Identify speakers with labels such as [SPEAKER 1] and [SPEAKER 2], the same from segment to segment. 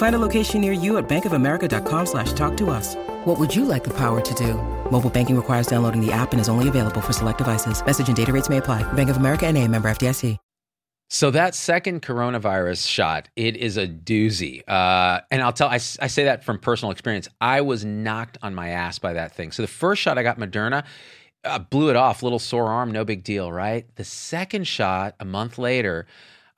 [SPEAKER 1] Find a location near you at bankofamerica.com slash talk to us. What would you like the power to do? Mobile banking requires downloading the app and is only available for select devices. Message and data rates may apply. Bank of America and a member FDIC.
[SPEAKER 2] So that second coronavirus shot, it is a doozy. Uh, and I'll tell, I, I say that from personal experience. I was knocked on my ass by that thing. So the first shot I got Moderna, uh, blew it off, little sore arm, no big deal, right? The second shot, a month later,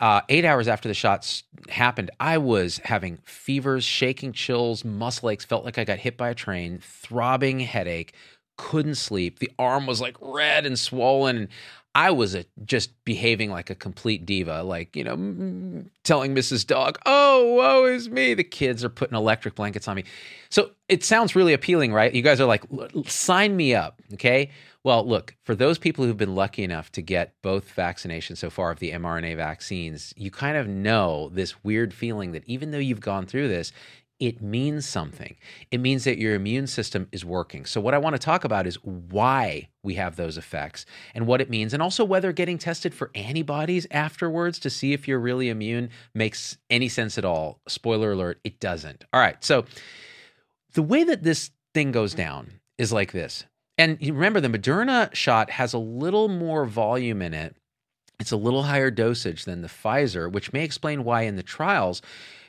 [SPEAKER 2] uh, eight hours after the shots happened, I was having fevers, shaking chills, muscle aches, felt like I got hit by a train, throbbing headache, couldn't sleep. The arm was like red and swollen. I was a, just behaving like a complete diva, like, you know, telling Mrs. Dog, oh, woe is me. The kids are putting electric blankets on me. So it sounds really appealing, right? You guys are like, sign me up. Okay. Well, look, for those people who've been lucky enough to get both vaccinations so far of the mRNA vaccines, you kind of know this weird feeling that even though you've gone through this, it means something. It means that your immune system is working. So, what I want to talk about is why we have those effects and what it means, and also whether getting tested for antibodies afterwards to see if you're really immune makes any sense at all. Spoiler alert, it doesn't. All right. So, the way that this thing goes down is like this. And remember, the Moderna shot has a little more volume in it. It's a little higher dosage than the Pfizer, which may explain why in the trials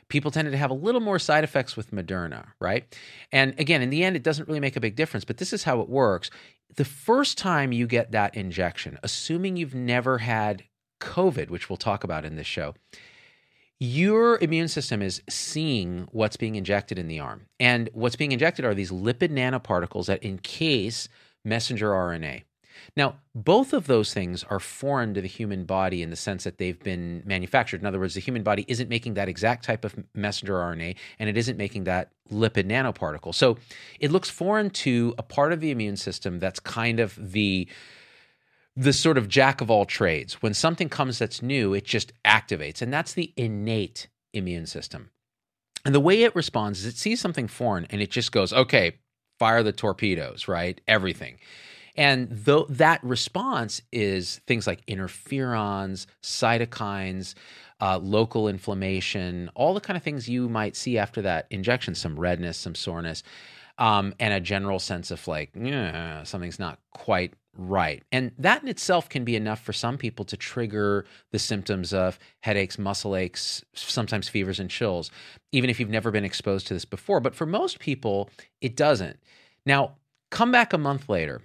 [SPEAKER 2] people tended to have a little more side effects with Moderna, right? And again, in the end, it doesn't really make a big difference, but this is how it works. The first time you get that injection, assuming you've never had COVID, which we'll talk about in this show, your immune system is seeing what's being injected in the arm. And what's being injected are these lipid nanoparticles that encase messenger RNA. Now, both of those things are foreign to the human body in the sense that they've been manufactured. In other words, the human body isn't making that exact type of messenger RNA and it isn't making that lipid nanoparticle. So it looks foreign to a part of the immune system that's kind of the the sort of jack of all trades. When something comes that's new, it just activates. And that's the innate immune system. And the way it responds is it sees something foreign and it just goes, okay, fire the torpedoes, right? Everything. And though that response is things like interferons, cytokines, uh, local inflammation, all the kind of things you might see after that injection, some redness, some soreness, um, and a general sense of like, something's not quite right. And that in itself can be enough for some people to trigger the symptoms of headaches, muscle aches, sometimes fevers and chills, even if you've never been exposed to this before. But for most people, it doesn't. Now, come back a month later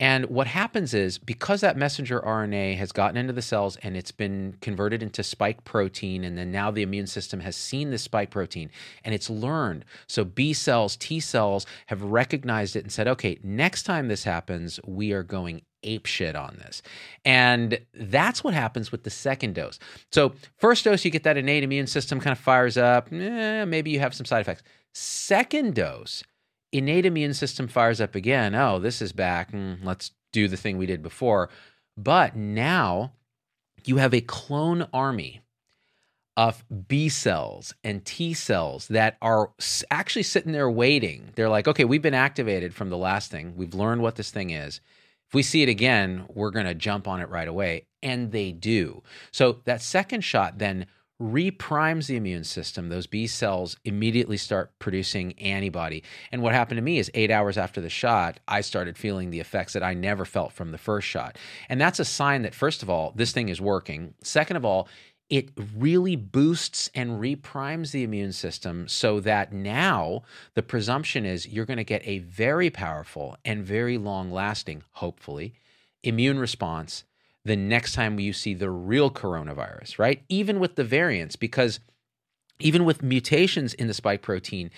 [SPEAKER 2] and what happens is because that messenger RNA has gotten into the cells and it's been converted into spike protein, and then now the immune system has seen this spike protein and it's learned. So B cells, T cells have recognized it and said, okay, next time this happens, we are going ape shit on this. And that's what happens with the second dose. So, first dose, you get that innate immune system kind of fires up. Eh, maybe you have some side effects. Second dose, innate immune system fires up again. Oh, this is back. Mm, let's do the thing we did before. But now you have a clone army of B cells and T cells that are actually sitting there waiting. They're like, okay, we've been activated from the last thing. We've learned what this thing is. If we see it again, we're going to jump on it right away. And they do. So that second shot then reprimes the immune system. Those B cells immediately start producing antibody. And what happened to me is eight hours after the shot, I started feeling the effects that I never felt from the first shot. And that's a sign that, first of all, this thing is working. Second of all, it really boosts and reprimes the immune system so that now the presumption is you're going to get a very powerful and very long lasting, hopefully, immune response the next time you see the real coronavirus, right? Even with the variants, because even with mutations in the spike protein,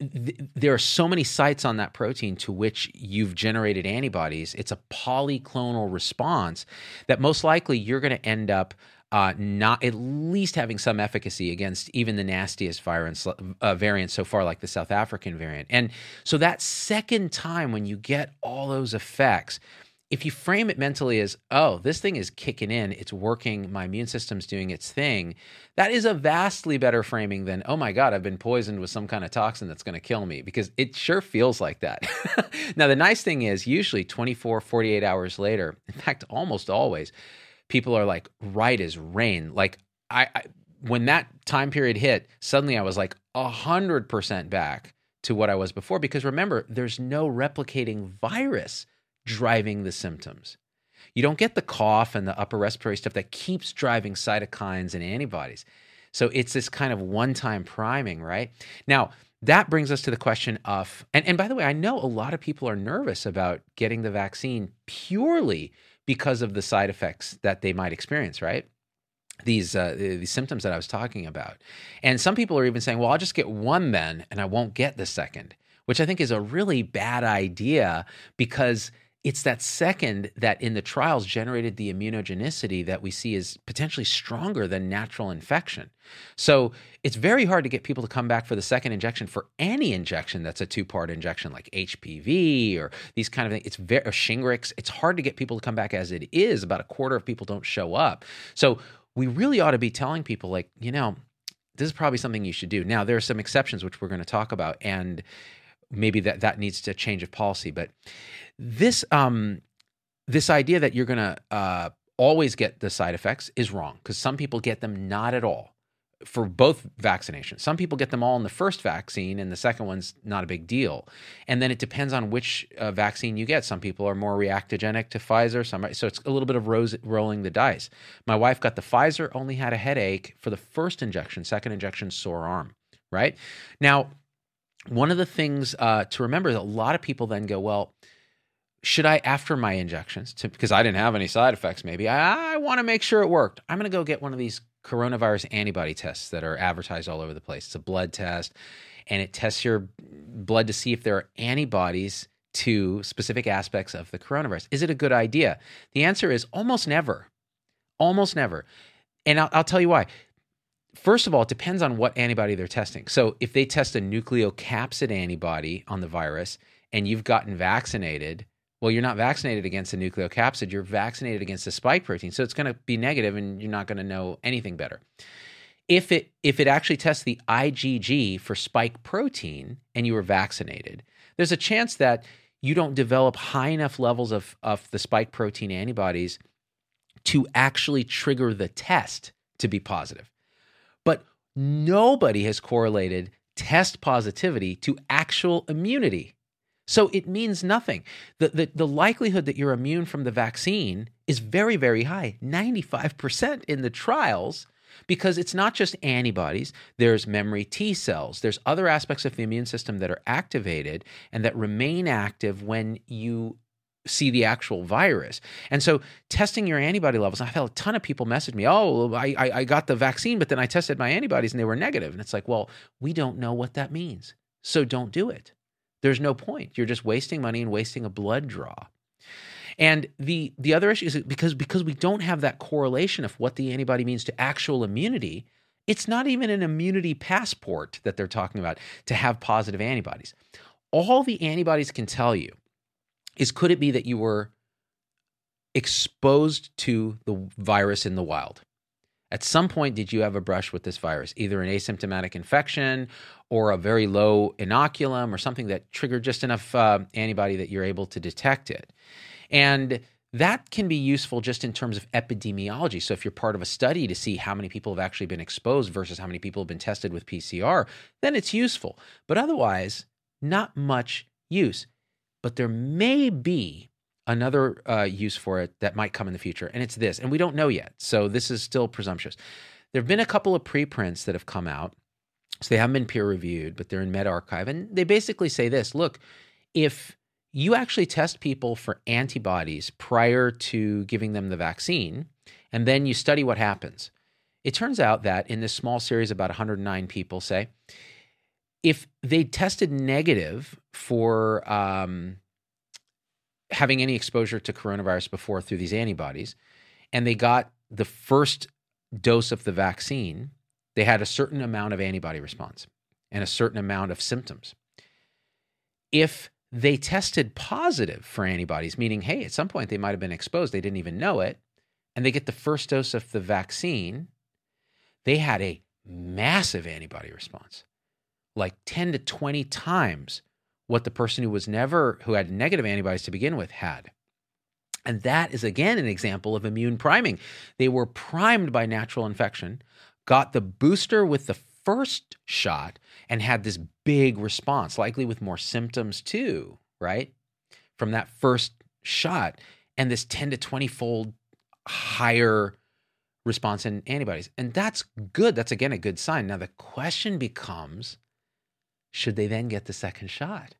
[SPEAKER 2] th- there are so many sites on that protein to which you've generated antibodies. It's a polyclonal response that most likely you're going to end up uh, not at least having some efficacy against even the nastiest variants, uh, variants so far, like the South African variant. And so that second time when you get all those effects, if you frame it mentally as, oh, this thing is kicking in, it's working, my immune system's doing its thing, that is a vastly better framing than, oh my God, I've been poisoned with some kind of toxin that's going to kill me, because it sure feels like that. now, the nice thing is, usually 24, 48 hours later, in fact, almost always, people are like right as rain. Like, I, I when that time period hit, suddenly I was like 100% back to what I was before, because remember, there's no replicating virus driving the symptoms. You don't get the cough and the upper respiratory stuff that keeps driving cytokines and antibodies. So it's this kind of one time priming, right? Now, that brings us to the question of, and, and by the way, I know a lot of people are nervous about getting the vaccine purely because of the side effects that they might experience, right? These uh, these symptoms that I was talking about, and some people are even saying, "Well, I'll just get one then, and I won't get the second," which I think is a really bad idea because it's that second that in the trials generated the immunogenicity that we see is potentially stronger than natural infection. So it's very hard to get people to come back for the second injection for any injection that's a two part injection like HPV or these kind of things. It's very, Shingrix. It's hard to get people to come back as it is. About a quarter of people don't show up. So we really ought to be telling people, like, you know, this is probably something you should do. Now, there are some exceptions, which we're going to talk about. And maybe that that needs to change of policy. But this um, this idea that you're going to uh, always get the side effects is wrong because some people get them not at all for both vaccinations. Some people get them all in the first vaccine, and the second one's not a big deal. And then it depends on which uh, vaccine you get. Some people are more reactogenic to Pfizer. Some, so it's a little bit of rose, rolling the dice. My wife got the Pfizer, only had a headache for the first injection. Second injection, sore arm. Right now, one of the things uh, to remember is a lot of people then go, well, should I, after my injections, because I didn't have any side effects, maybe I, I want to make sure it worked. I'm going to go get one of these coronavirus antibody tests that are advertised all over the place. It's a blood test, and it tests your blood to see if there are antibodies to specific aspects of the coronavirus. Is it a good idea? The answer is almost never. Almost never. And I'll, I'll tell you why first of all, it depends on what antibody they're testing. So if they test a nucleocapsid antibody on the virus and you've gotten vaccinated, well, you're not vaccinated against the nucleocapsid, you're vaccinated against the spike protein. So it's going to be negative and you're not going to know anything better. If it if it actually tests the IgG for spike protein and you were vaccinated, there's a chance that you don't develop high enough levels of, of the spike protein antibodies to actually trigger the test to be positive. Nobody has correlated test positivity to actual immunity. So it means nothing. The, the, the, likelihood that you're immune from the vaccine is very, very high 95% in the trials because it's not just antibodies. There's memory T cells, there's other aspects of the immune system that are activated and that remain active when you see the actual virus. And so testing your antibody levels, I've had a ton of people message me, oh, I, I got the vaccine, but then I tested my antibodies and they were negative. And it's like, well, we don't know what that means. So don't do it. There's no point. You're just wasting money and wasting a blood draw. And the the other issue is because because we don't have that correlation of what the antibody means to actual immunity, it's not even an immunity passport that they're talking about to have positive antibodies. All the antibodies can tell you is could it be that you were exposed to the virus in the wild? At some point, did you have a brush with this virus, either an asymptomatic infection or a very low inoculum or something that triggered just enough uh, antibody that you're able to detect it? And that can be useful just in terms of epidemiology. So, if you're part of a study to see how many people have actually been exposed versus how many people have been tested with PCR, then it's useful. But otherwise, not much use but there may be another uh, use for it that might come in the future, and it's this, and we don't know yet. So this is still presumptuous. There have been a couple of preprints that have come out. So they haven't been peer reviewed, but they're in medRxiv, and they basically say this: Look, if you actually test people for antibodies prior to giving them the vaccine, and then you study what happens. It turns out that in this small series, about 109 people, say, if they tested negative for um, having any exposure to coronavirus before through these antibodies, and they got the first dose of the vaccine, they had a certain amount of antibody response and a certain amount of symptoms. If they tested positive for antibodies, meaning, hey, at some point they might have been exposed, they didn't even know it, and they get the first dose of the vaccine, they had a massive antibody response, like 10 to 20 times what the person who was never, who had negative antibodies to begin with, had. And that is again an example of immune priming. They were primed by natural infection, got the booster with the first shot, and had this big response, likely with more symptoms too, right? From that first shot, and this 10 to 20 fold higher response in antibodies. And that's good. That's again a good sign. Now, the question becomes should they then get the second shot?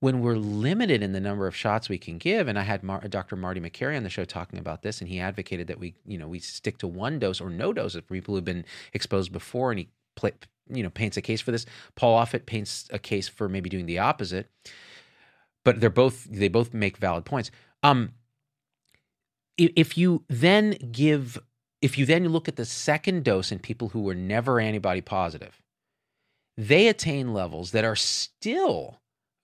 [SPEAKER 2] When we're limited in the number of shots we can give, and I had Mar- Dr. Marty Makary on the show talking about this, and he advocated that we, you know, we stick to one dose or no dose for people who've been exposed before, and he you know paints a case for this. Paul Offit paints a case for maybe doing the opposite. But they're both they both make valid points. Um, if you then give if you then look at the second dose in people who were never antibody positive, they attain levels that are still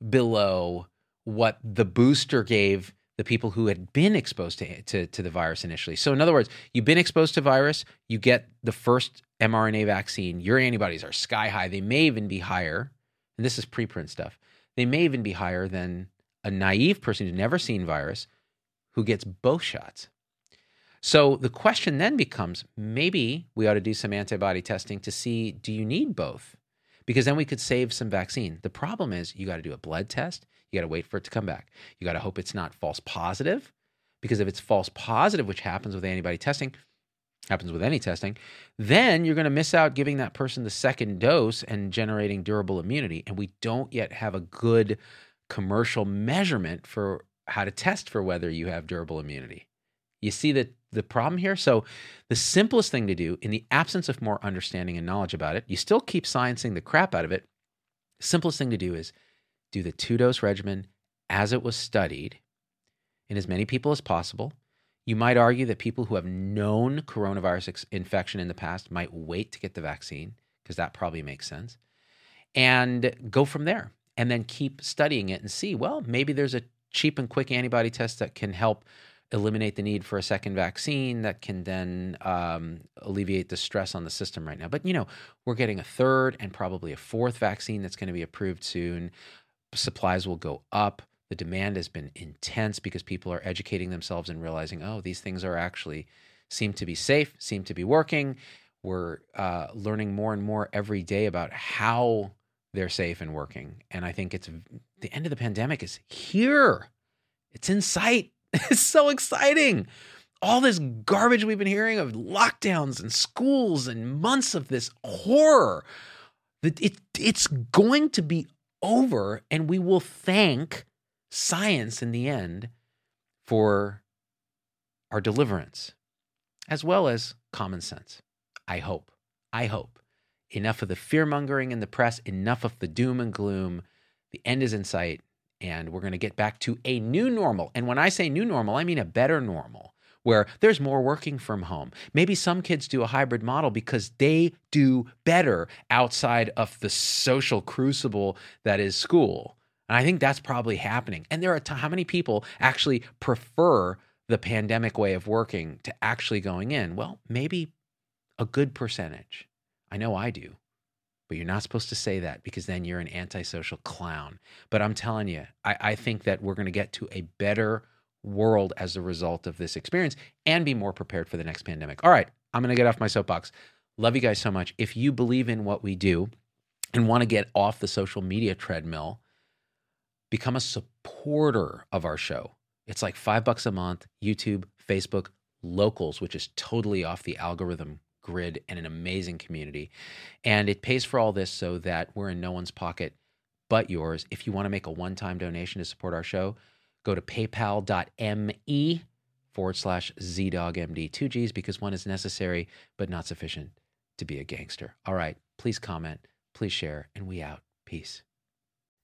[SPEAKER 2] below what the booster gave the people who had been exposed to, to, to, the virus initially. So, in other words, you've been exposed to virus, you get the first mRNA vaccine, your antibodies are sky high. They may even be higher, and this is preprint stuff, they may even be higher than a naive person who's never seen virus who gets both shots. So the question then becomes maybe we ought to do some antibody testing to see do you need both? Because then we could save some vaccine. The problem is you got to do a blood test, you got to wait for it to come back. You got to hope it's not false positive, because if it's false positive, which happens with antibody testing, happens with any testing, then you're going to miss out giving that person the second dose and generating durable immunity. And we don't yet have a good commercial measurement for how to test for whether you have durable immunity. You see that the problem here? So, the simplest thing to do in the absence of more understanding and knowledge about it, you still keep sciencing the crap out of it. Simplest thing to do is do the two dose regimen as it was studied in as many people as possible. You might argue that people who have known coronavirus infection in the past might wait to get the vaccine because that probably makes sense and go from there and then keep studying it and see, well, maybe there's a cheap and quick antibody test that can help eliminate the need for a second vaccine that can then um, alleviate the stress on the system right now. But, you know, we're getting a third and probably a fourth vaccine that's going to be approved soon supplies will go up. The demand has been intense because people are educating themselves and realizing, oh, these things are actually seem to be safe, seem to be working. We're uh, learning more and more every day about how they're safe and working. And I think it's the end of the pandemic is here. It's in sight. It's so exciting. All this garbage we've been hearing of lockdowns and schools and months of this horror. It, it's going to be over, and we will thank science in the end for our deliverance, as well as common sense. I hope. I hope. Enough of the fear mongering in the press, enough of the doom and gloom. The end is in sight, and we're going to get back to a new normal. And when I say new normal, I mean a better normal where there's more working from home. Maybe some kids do a hybrid model because they do better outside of the social crucible that is school. And I think that's probably happening. And there are t- how many people actually prefer the pandemic way of working to actually going in? Well, maybe a good percentage. I know I do. But you're not supposed to say that because then you're an antisocial clown. But I'm telling you, I, I think that we're going to get to a better world as a result of this experience and be more prepared for the next pandemic. All right, I'm going to get off my soapbox. Love you guys so much. If you believe in what we do and want to get off the social media treadmill, become a supporter of our show. It's like five bucks a month, YouTube, Facebook, locals, which is totally off the algorithm grid and an amazing community. And it pays for all this so that we're in no one's pocket but yours. If you want to make a one time donation to support our show, go to paypal.me forward slash ZDoggMD. Two G's because one is necessary but not sufficient to be a gangster. All right. Please comment, please share, and we out. Peace.